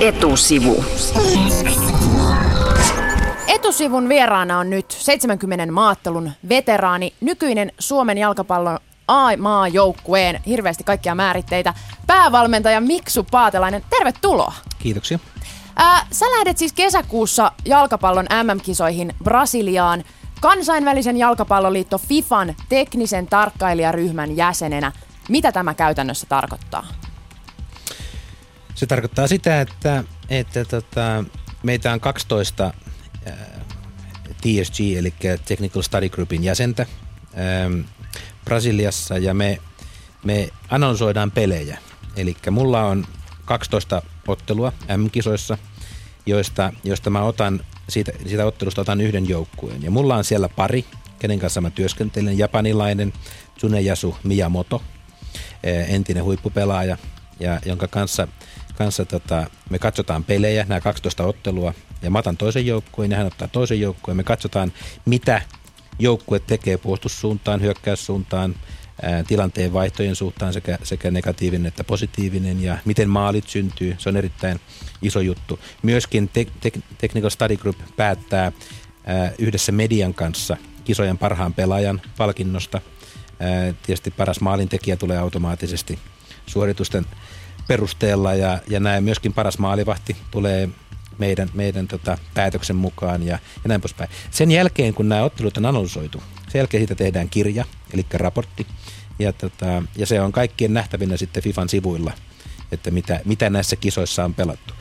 Etusivu. Etusivun vieraana on nyt 70 maattelun veteraani, nykyinen Suomen jalkapallon A-maajoukkueen, hirveästi kaikkia määritteitä, päävalmentaja Miksu Paatelainen. Tervetuloa. Kiitoksia. Ää, sä lähdet siis kesäkuussa jalkapallon MM-kisoihin Brasiliaan kansainvälisen jalkapalloliitto FIFAn teknisen tarkkailijaryhmän jäsenenä. Mitä tämä käytännössä tarkoittaa? Se tarkoittaa sitä, että, että tota, meitä on 12 äh, TSG, eli Technical Study Groupin jäsentä ähm, Brasiliassa ja me, me analysoidaan pelejä. Eli mulla on 12 ottelua M-kisoissa, joista, joista mä otan, siitä, siitä ottelusta otan yhden joukkueen. Ja mulla on siellä pari, kenen kanssa mä työskentelen, japanilainen Tsuneyasu Miyamoto, entinen huippupelaaja, ja jonka kanssa – kanssa tota, me katsotaan pelejä, nämä 12 ottelua, ja mä otan toisen joukkueen ja hän ottaa toisen joukkueen. Me katsotaan, mitä joukkue tekee puolustussuuntaan, hyökkäyssuuntaan, ää, tilanteen vaihtojen suhtaan sekä, sekä negatiivinen että positiivinen ja miten maalit syntyy. Se on erittäin iso juttu. Myöskin te, te, Technical Study Group päättää ää, yhdessä median kanssa kisojen parhaan pelaajan palkinnosta. Tietysti paras maalintekijä tulee automaattisesti suoritusten perusteella ja, ja näin myöskin paras maalivahti tulee meidän, meidän tota, päätöksen mukaan ja, ja näin poispäin. Sen jälkeen, kun nämä ottelut on analysoitu, sen jälkeen siitä tehdään kirja, eli raportti, ja, tota, ja se on kaikkien nähtävinä sitten FIFAn sivuilla, että mitä, mitä näissä kisoissa on pelattu.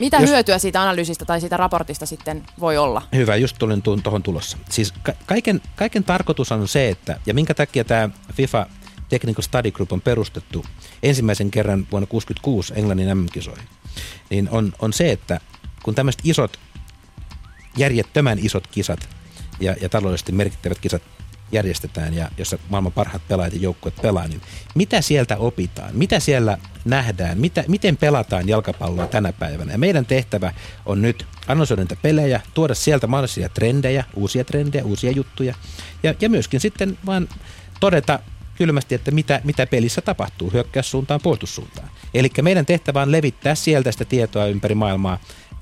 Mitä Jos, hyötyä siitä analyysistä tai siitä raportista sitten voi olla? Hyvä, just tulin tuohon tulossa. Siis ka- kaiken, kaiken tarkoitus on se, että, ja minkä takia tämä FIFA Technical Study Group on perustettu ensimmäisen kerran vuonna 1966 Englannin MM-kisoihin, niin on, on se, että kun tämmöiset isot, järjettömän isot kisat ja, ja taloudellisesti merkittävät kisat järjestetään ja jossa maailman parhaat pelaajat ja joukkueet pelaa, niin mitä sieltä opitaan? Mitä siellä nähdään? Mitä, miten pelataan jalkapalloa tänä päivänä? Ja meidän tehtävä on nyt analysoida niitä pelejä, tuoda sieltä mahdollisia trendejä, uusia trendejä, uusia juttuja ja, ja myöskin sitten vaan todeta kylmästi, että mitä, mitä pelissä tapahtuu hyökkäyssuuntaan, puolustussuuntaan. Eli meidän tehtävä on levittää sieltä sitä tietoa ympäri maailmaa,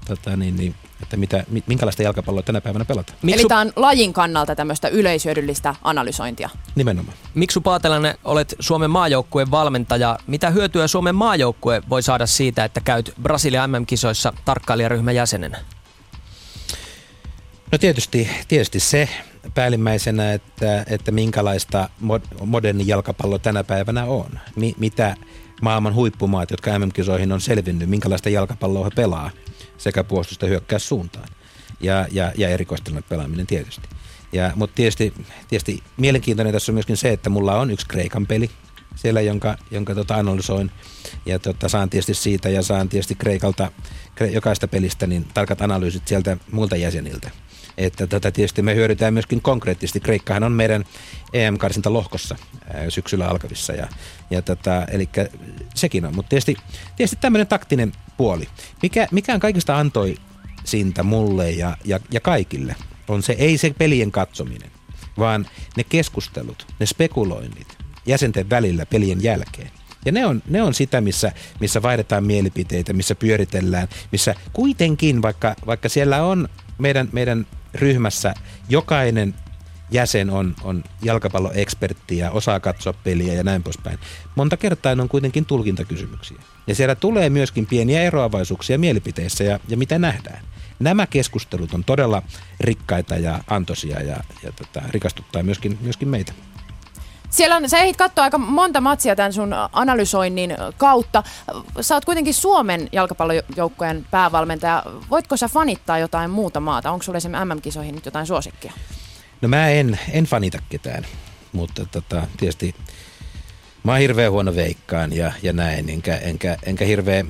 tota, niin, niin, että mitä, minkälaista jalkapalloa tänä päivänä pelataan. Miksu... Eli tämä on lajin kannalta tämmöistä yleishyödyllistä analysointia. Nimenomaan. Miksu Paatelainen, olet Suomen maajoukkueen valmentaja. Mitä hyötyä Suomen maajoukkue voi saada siitä, että käyt Brasilia MM-kisoissa tarkkailijaryhmän jäsenenä? No tietysti, tietysti se, päällimmäisenä, että, että minkälaista moderni jalkapallo tänä päivänä on. Mi, mitä maailman huippumaat, jotka MM-kisoihin on selvinnyt, minkälaista jalkapalloa he pelaa sekä puolustusta hyökkäys suuntaan. Ja, ja, ja erikoistunut pelaaminen tietysti. Ja, mutta tietysti, tietysti mielenkiintoinen tässä on myöskin se, että mulla on yksi Kreikan peli siellä, jonka, jonka tota analysoin. Ja tota, saan tietysti siitä ja saan tietysti Kreikalta jokaista pelistä niin tarkat analyysit sieltä muilta jäseniltä että tätä tietysti me hyödytään myöskin konkreettisesti. Kreikkahan on meidän EM-karsinta lohkossa syksyllä alkavissa. Ja, ja tätä, eli sekin on. Mutta tietysti, tietysti tämmöinen taktinen puoli. Mikä, mikä on kaikista antoi siitä mulle ja, ja, ja kaikille, on se ei se pelien katsominen, vaan ne keskustelut, ne spekuloinnit jäsenten välillä pelien jälkeen. Ja ne on, ne on sitä, missä, missä vaihdetaan mielipiteitä, missä pyöritellään, missä kuitenkin, vaikka, vaikka siellä on meidän, meidän ryhmässä jokainen jäsen on, on jalkapalloekspertti ja osaa katsoa peliä ja näin poispäin. Monta kertaa on kuitenkin tulkintakysymyksiä. Ja siellä tulee myöskin pieniä eroavaisuuksia mielipiteissä ja, ja mitä nähdään. Nämä keskustelut on todella rikkaita ja antoisia ja, ja tota, rikastuttaa myöskin, myöskin meitä. Siellä on, sä ehdit katsoa aika monta matsia tämän sun analysoinnin kautta. Sä oot kuitenkin Suomen jalkapallojoukkojen päävalmentaja. Voitko sä fanittaa jotain muuta maata? Onko sulla esimerkiksi MM-kisoihin nyt jotain suosikkia? No mä en, en fanita ketään, mutta tota, tietysti mä oon hirveän huono veikkaan ja, ja näin, enkä, enkä, enkä hirveän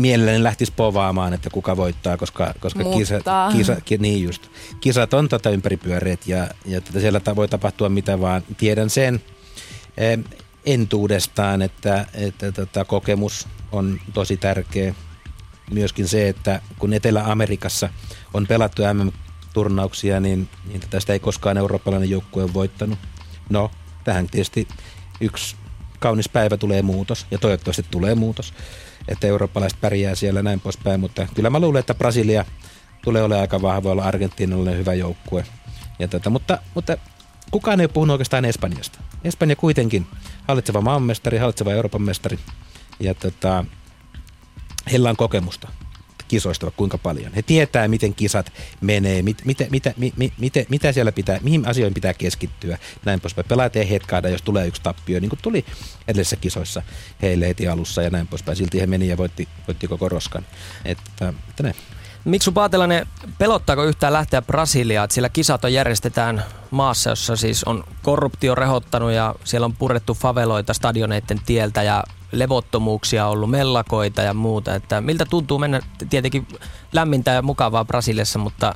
mielelläni lähtisi povaamaan, että kuka voittaa, koska, koska kisa, kisa, niin just, kisat on tota ympäripyöreät ja, ja tätä siellä voi tapahtua mitä vaan. Tiedän sen entuudestaan, että, että tota, kokemus on tosi tärkeä. Myöskin se, että kun Etelä-Amerikassa on pelattu MM-turnauksia, niin, niin tästä ei koskaan eurooppalainen joukkue voittanut. No, tähän tietysti yksi kaunis päivä tulee muutos ja toivottavasti tulee muutos. Että eurooppalaiset pärjää siellä näin poispäin, mutta kyllä mä luulen, että Brasilia tulee olemaan aika vahva, voi olla Argentiinalle hyvä joukkue. Ja tota, mutta, mutta kukaan ei ole puhunut oikeastaan Espanjasta. Espanja kuitenkin hallitseva maanmestari, hallitseva Euroopan mestari. Ja tota, heillä on kokemusta kisoista kuinka paljon. He tietää, miten kisat menee, mit, mit, mit, mit, mit, mit, mitä siellä pitää, mihin asioihin pitää keskittyä, näin poispäin. Pelaajat ei hetkaada, jos tulee yksi tappio, niin kuin tuli edellisissä kisoissa heille heti alussa ja näin poispäin. Silti he meni ja voitti, voitti koko roskan. Että, että ne. Miksu Paatelainen, pelottaako yhtään lähteä Brasiliaan, sillä kisat on järjestetään maassa, jossa siis on korruptio rehottanut ja siellä on purettu faveloita stadioneiden tieltä ja levottomuuksia ollut, mellakoita ja muuta. Että miltä tuntuu mennä tietenkin lämmintä ja mukavaa Brasiliassa, mutta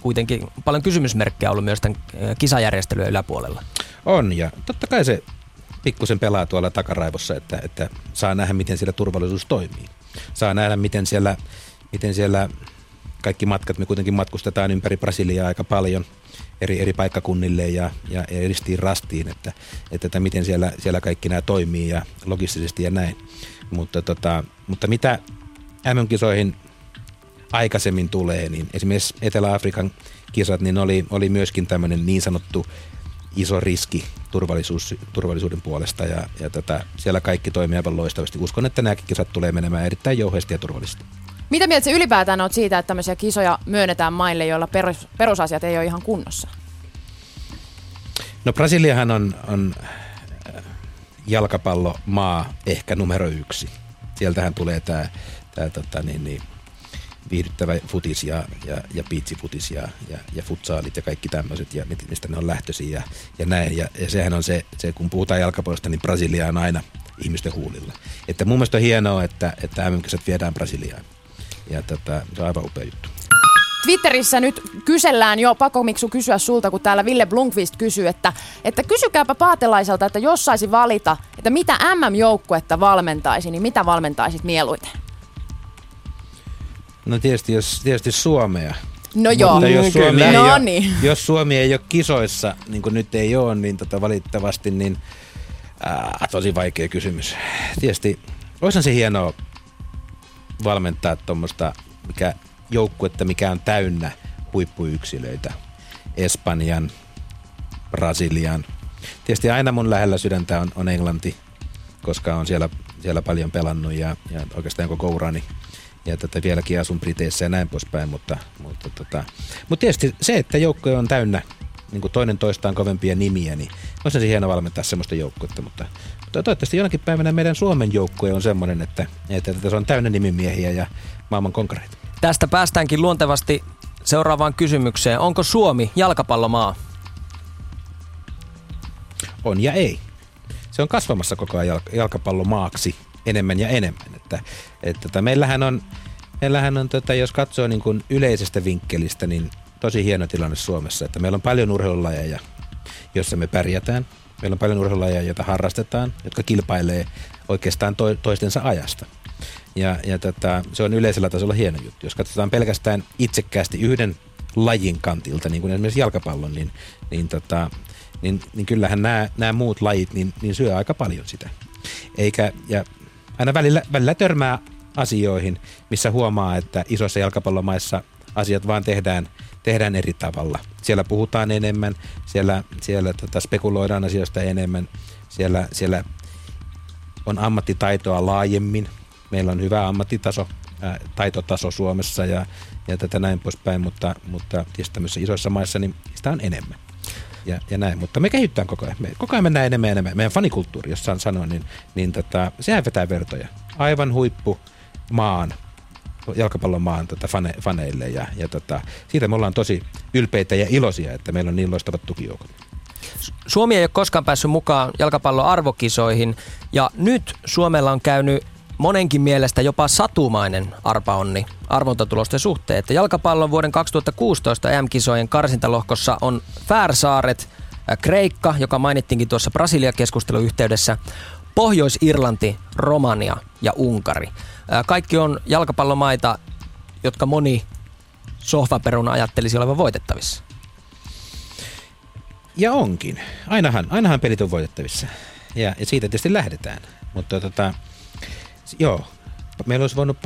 kuitenkin paljon kysymysmerkkejä ollut myös tämän kisajärjestelyjen yläpuolella. On ja totta kai se pikkusen pelaa tuolla takaraivossa, että, että saa nähdä, miten siellä turvallisuus toimii. Saa nähdä, miten siellä, miten siellä kaikki matkat, me kuitenkin matkustetaan ympäri Brasiliaa aika paljon eri, eri paikkakunnille ja, ja ristiin rastiin, että, että, että miten siellä, siellä kaikki nämä toimii ja logistisesti ja näin. Mutta, tota, mutta mitä MM-kisoihin aikaisemmin tulee, niin esimerkiksi Etelä-Afrikan kisat, niin oli, oli myöskin tämmöinen niin sanottu iso riski turvallisuus, turvallisuuden puolesta ja, ja tota, siellä kaikki toimii aivan loistavasti. Uskon, että nämäkin kisat tulee menemään erittäin jouheasti ja turvallisesti. Mitä mieltä se ylipäätään on siitä, että tämmöisiä kisoja myönnetään maille, joilla perus, perusasiat ei ole ihan kunnossa? No Brasiliahan on, on äh, jalkapallomaa ehkä numero yksi. Sieltähän tulee tämä tää, tota, niin, niin, viihdyttävä futis ja, ja, ja piitsifutis ja, ja, ja futsaalit ja kaikki tämmöiset ja mistä ne on lähtöisiä ja, ja näin. Ja, ja sehän on se, se, kun puhutaan jalkapallosta, niin Brasilia on aina ihmisten huulilla. Että mun mielestä on hienoa, että, että mm viedään Brasiliaan. Ja tota, se on aivan upea juttu. Twitterissä nyt kysellään jo, pakko Miksu kysyä sulta, kun täällä Ville Blunkvist kysyy, että, että kysykääpä Paatelaiselta, että jos saisi valita, että mitä MM-joukkuetta valmentaisi, niin mitä valmentaisit mieluiten? No tietysti, jos, tietysti Suomea. No joo, Mutta jos Suomi, ei no ole, niin. jos Suomi ei ole kisoissa, niin kuin nyt ei ole, niin tota valitettavasti, niin ää, tosi vaikea kysymys. Tietysti olisihan se hienoa valmentaa tuommoista mikä joukkuetta, mikä on täynnä huippuyksilöitä. Espanjan, Brasilian. Tietysti aina mun lähellä sydäntä on, on Englanti, koska on siellä, siellä paljon pelannut ja, ja oikeastaan koko urani. Ja tätä vieläkin asun Briteissä ja näin poispäin, mutta, mutta, tota, mutta tietysti se, että joukkoja on täynnä niin kuin toinen toistaan kovempia nimiä, niin on se hieno valmentaa semmoista joukkuetta, mutta, mutta toivottavasti jonakin päivänä meidän Suomen joukkue on semmoinen, että, että, se on täynnä nimimiehiä ja maailman konkareita. Tästä päästäänkin luontevasti seuraavaan kysymykseen. Onko Suomi jalkapallomaa? On ja ei. Se on kasvamassa koko ajan jalkapallomaaksi enemmän ja enemmän. Että, että tota, meillähän on, meillähän on tota, jos katsoo niin kuin yleisestä vinkkelistä, niin tosi hieno tilanne Suomessa, että meillä on paljon urheilulajeja, joissa me pärjätään. Meillä on paljon urheilulajeja, joita harrastetaan, jotka kilpailee oikeastaan to- toistensa ajasta. Ja, ja tota, se on yleisellä tasolla hieno juttu. Jos katsotaan pelkästään itsekkäästi yhden lajin kantilta, niin kuin esimerkiksi jalkapallon, niin, niin, tota, niin, niin kyllähän nämä, nämä muut lajit niin, niin syö aika paljon sitä. Eikä, ja aina välillä, välillä törmää asioihin, missä huomaa, että isoissa jalkapallomaissa asiat vaan tehdään, tehdään eri tavalla. Siellä puhutaan enemmän, siellä, siellä tota spekuloidaan asioista enemmän, siellä, siellä on ammattitaitoa laajemmin, meillä on hyvä ammattitaso, ää, taitotaso Suomessa ja, ja tätä näin poispäin, mutta, mutta tietysti tämmöisissä isoissa maissa niin sitä on enemmän. Ja, ja näin, mutta me kehittää koko ajan. Me, koko ajan mennään enemmän ja enemmän. Meidän fanikulttuuri, jos saan sanoa, niin, niin tota, sehän vetää vertoja. Aivan huippu maan, jalkapallon maan tota, fane, faneille ja, ja tota, siitä me ollaan tosi ylpeitä ja iloisia, että meillä on niin loistavat tukijoukot. Suomi ei ole koskaan päässyt mukaan jalkapallon arvokisoihin ja nyt Suomella on käynyt monenkin mielestä jopa satumainen arpaonni arvontatulosten suhteen. Että jalkapallon vuoden 2016 EM-kisojen karsintalohkossa on Färsaaret, äh, Kreikka, joka mainittiinkin tuossa Brasilia-keskustelun yhteydessä, Pohjois-Irlanti, Romania ja Unkari. Kaikki on jalkapallomaita, jotka moni sohvaperuna ajattelisi olevan voitettavissa. Ja onkin. Ainahan, ainahan pelit on voitettavissa. Ja, ja siitä tietysti lähdetään. Mutta tota, Joo, meillä olisi voinut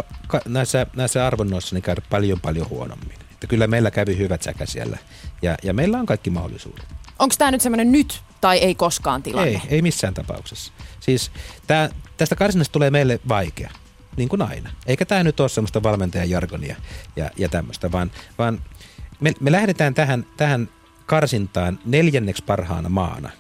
näissä, näissä arvonnoissa niin käydä paljon paljon huonommin. Että kyllä meillä kävi hyvät säkä siellä ja, ja meillä on kaikki mahdollisuudet. Onko tämä nyt semmoinen nyt tai ei koskaan tilanne? Ei, ei missään tapauksessa. Siis tää, tästä karsinnasta tulee meille vaikea, niin kuin aina. Eikä tämä nyt ole semmoista valmentajan jargonia ja, ja tämmöistä, vaan, vaan me, me lähdetään tähän, tähän karsintaan neljänneksi parhaana maana.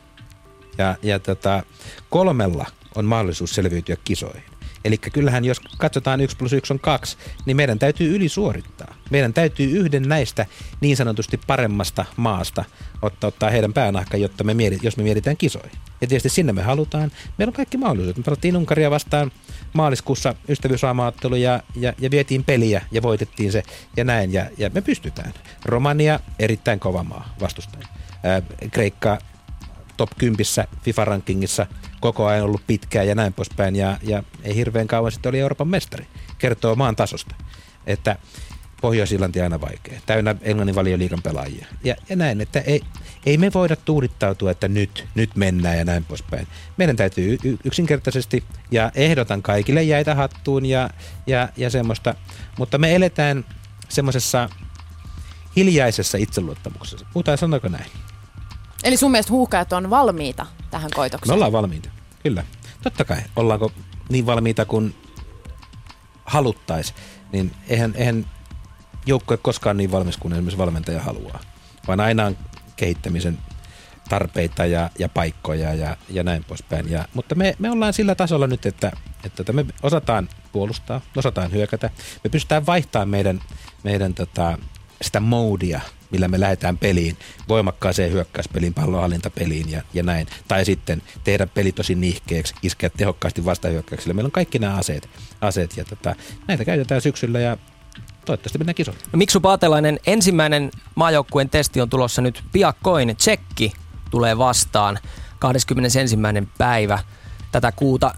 Ja, ja tota, kolmella on mahdollisuus selviytyä kisoihin. Eli kyllähän jos katsotaan 1 plus 1 on 2, niin meidän täytyy ylisuorittaa. Meidän täytyy yhden näistä niin sanotusti paremmasta maasta ottaa, ottaa heidän päänahka, jotta me mietit, jos me mietitään kisoihin. Ja tietysti sinne me halutaan. Meillä on kaikki mahdollisuudet. Me pelattiin Unkaria vastaan maaliskuussa ystävyysraamaattelu ja, ja, ja, vietiin peliä ja voitettiin se ja näin. Ja, ja me pystytään. Romania, erittäin kova maa vastustaja. Kreikka top 10 FIFA-rankingissa koko ajan ollut pitkään ja näin poispäin. Ja, ja ei hirveän kauan sitten oli Euroopan mestari. Kertoo maan tasosta. Että Pohjois-Irlanti aina vaikea. Täynnä Englannin valioliikan pelaajia. Ja, ja näin, että ei, ei me voida tuudittautua, että nyt, nyt mennään ja näin poispäin. Meidän täytyy y- yksinkertaisesti, ja ehdotan kaikille jäitä hattuun ja, ja, ja semmoista, mutta me eletään semmoisessa hiljaisessa itseluottamuksessa. Puhutaan, sanoiko näin? Eli sun mielestä huuhkajat on valmiita tähän koitokseen? Me ollaan valmiita, kyllä. Totta kai. Ollaanko niin valmiita kuin haluttaisiin, niin eihän, eihän joukkue koskaan niin valmis kuin esimerkiksi valmentaja haluaa, vaan aina on kehittämisen tarpeita ja, ja paikkoja ja, ja näin poispäin. Ja, mutta me, me ollaan sillä tasolla nyt, että, että me osataan puolustaa, osataan hyökätä. Me pystytään vaihtamaan meidän, meidän tota, sitä moodia, millä me lähdetään peliin, voimakkaaseen hyökkäyspeliin, pallonhallintapeliin ja, ja näin. Tai sitten tehdä peli tosi nihkeeksi, iskeä tehokkaasti vastahyökkäyksille. Meillä on kaikki nämä aseet, aseet ja tota, näitä käytetään syksyllä ja toivottavasti mennään kisoihin. No, Miksu Paatelainen, ensimmäinen maajoukkueen testi on tulossa nyt piakkoin. Tsekki tulee vastaan 21. päivä tätä kuuta.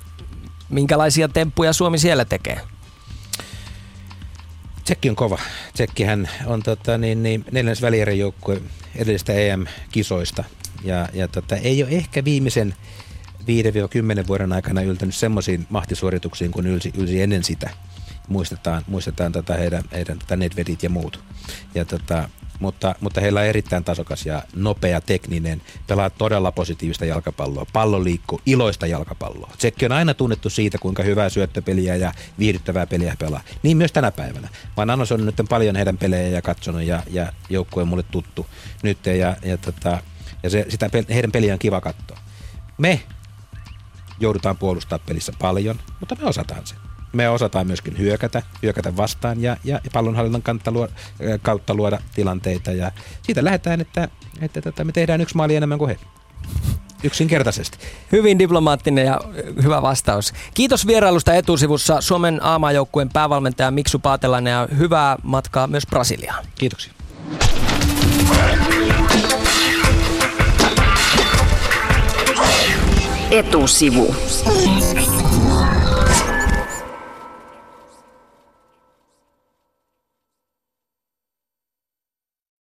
Minkälaisia temppuja Suomi siellä tekee? Tsekki on kova. Tsekkihän on tota, niin, niin, neljännes välieräjoukkue edellisestä EM-kisoista. Ja, ja tota, ei ole ehkä viimeisen 5-10 vuoden aikana yltänyt semmoisiin mahtisuorituksiin kuin ylsi, ylsi ennen sitä muistetaan, muistetaan tätä heidän, heidän tätä Nedvedit ja muut. Ja tota, mutta, mutta heillä on erittäin tasokas ja nopea tekninen, pelaa todella positiivista jalkapalloa, pallo liikkuu, iloista jalkapalloa. Tsekki on aina tunnettu siitä, kuinka hyvää syöttöpeliä ja viihdyttävää peliä pelaa. Niin myös tänä päivänä. Mä oon on nyt paljon heidän pelejä ja katsonut ja, ja joukkue on mulle tuttu nyt ja, ja, tota, ja se, sitä, heidän peliä on kiva katsoa. Me joudutaan puolustaa pelissä paljon, mutta me osataan sen me osataan myöskin hyökätä, hyökätä vastaan ja, ja pallonhallinnan kautta luoda, kautta luoda tilanteita. Ja siitä lähdetään, että, että, että me tehdään yksi maali enemmän kuin he. Yksinkertaisesti. Hyvin diplomaattinen ja hyvä vastaus. Kiitos vierailusta etusivussa Suomen aamajoukkueen päävalmentaja Miksu Paatelainen ja hyvää matkaa myös Brasiliaan. Kiitoksia. Etusivu.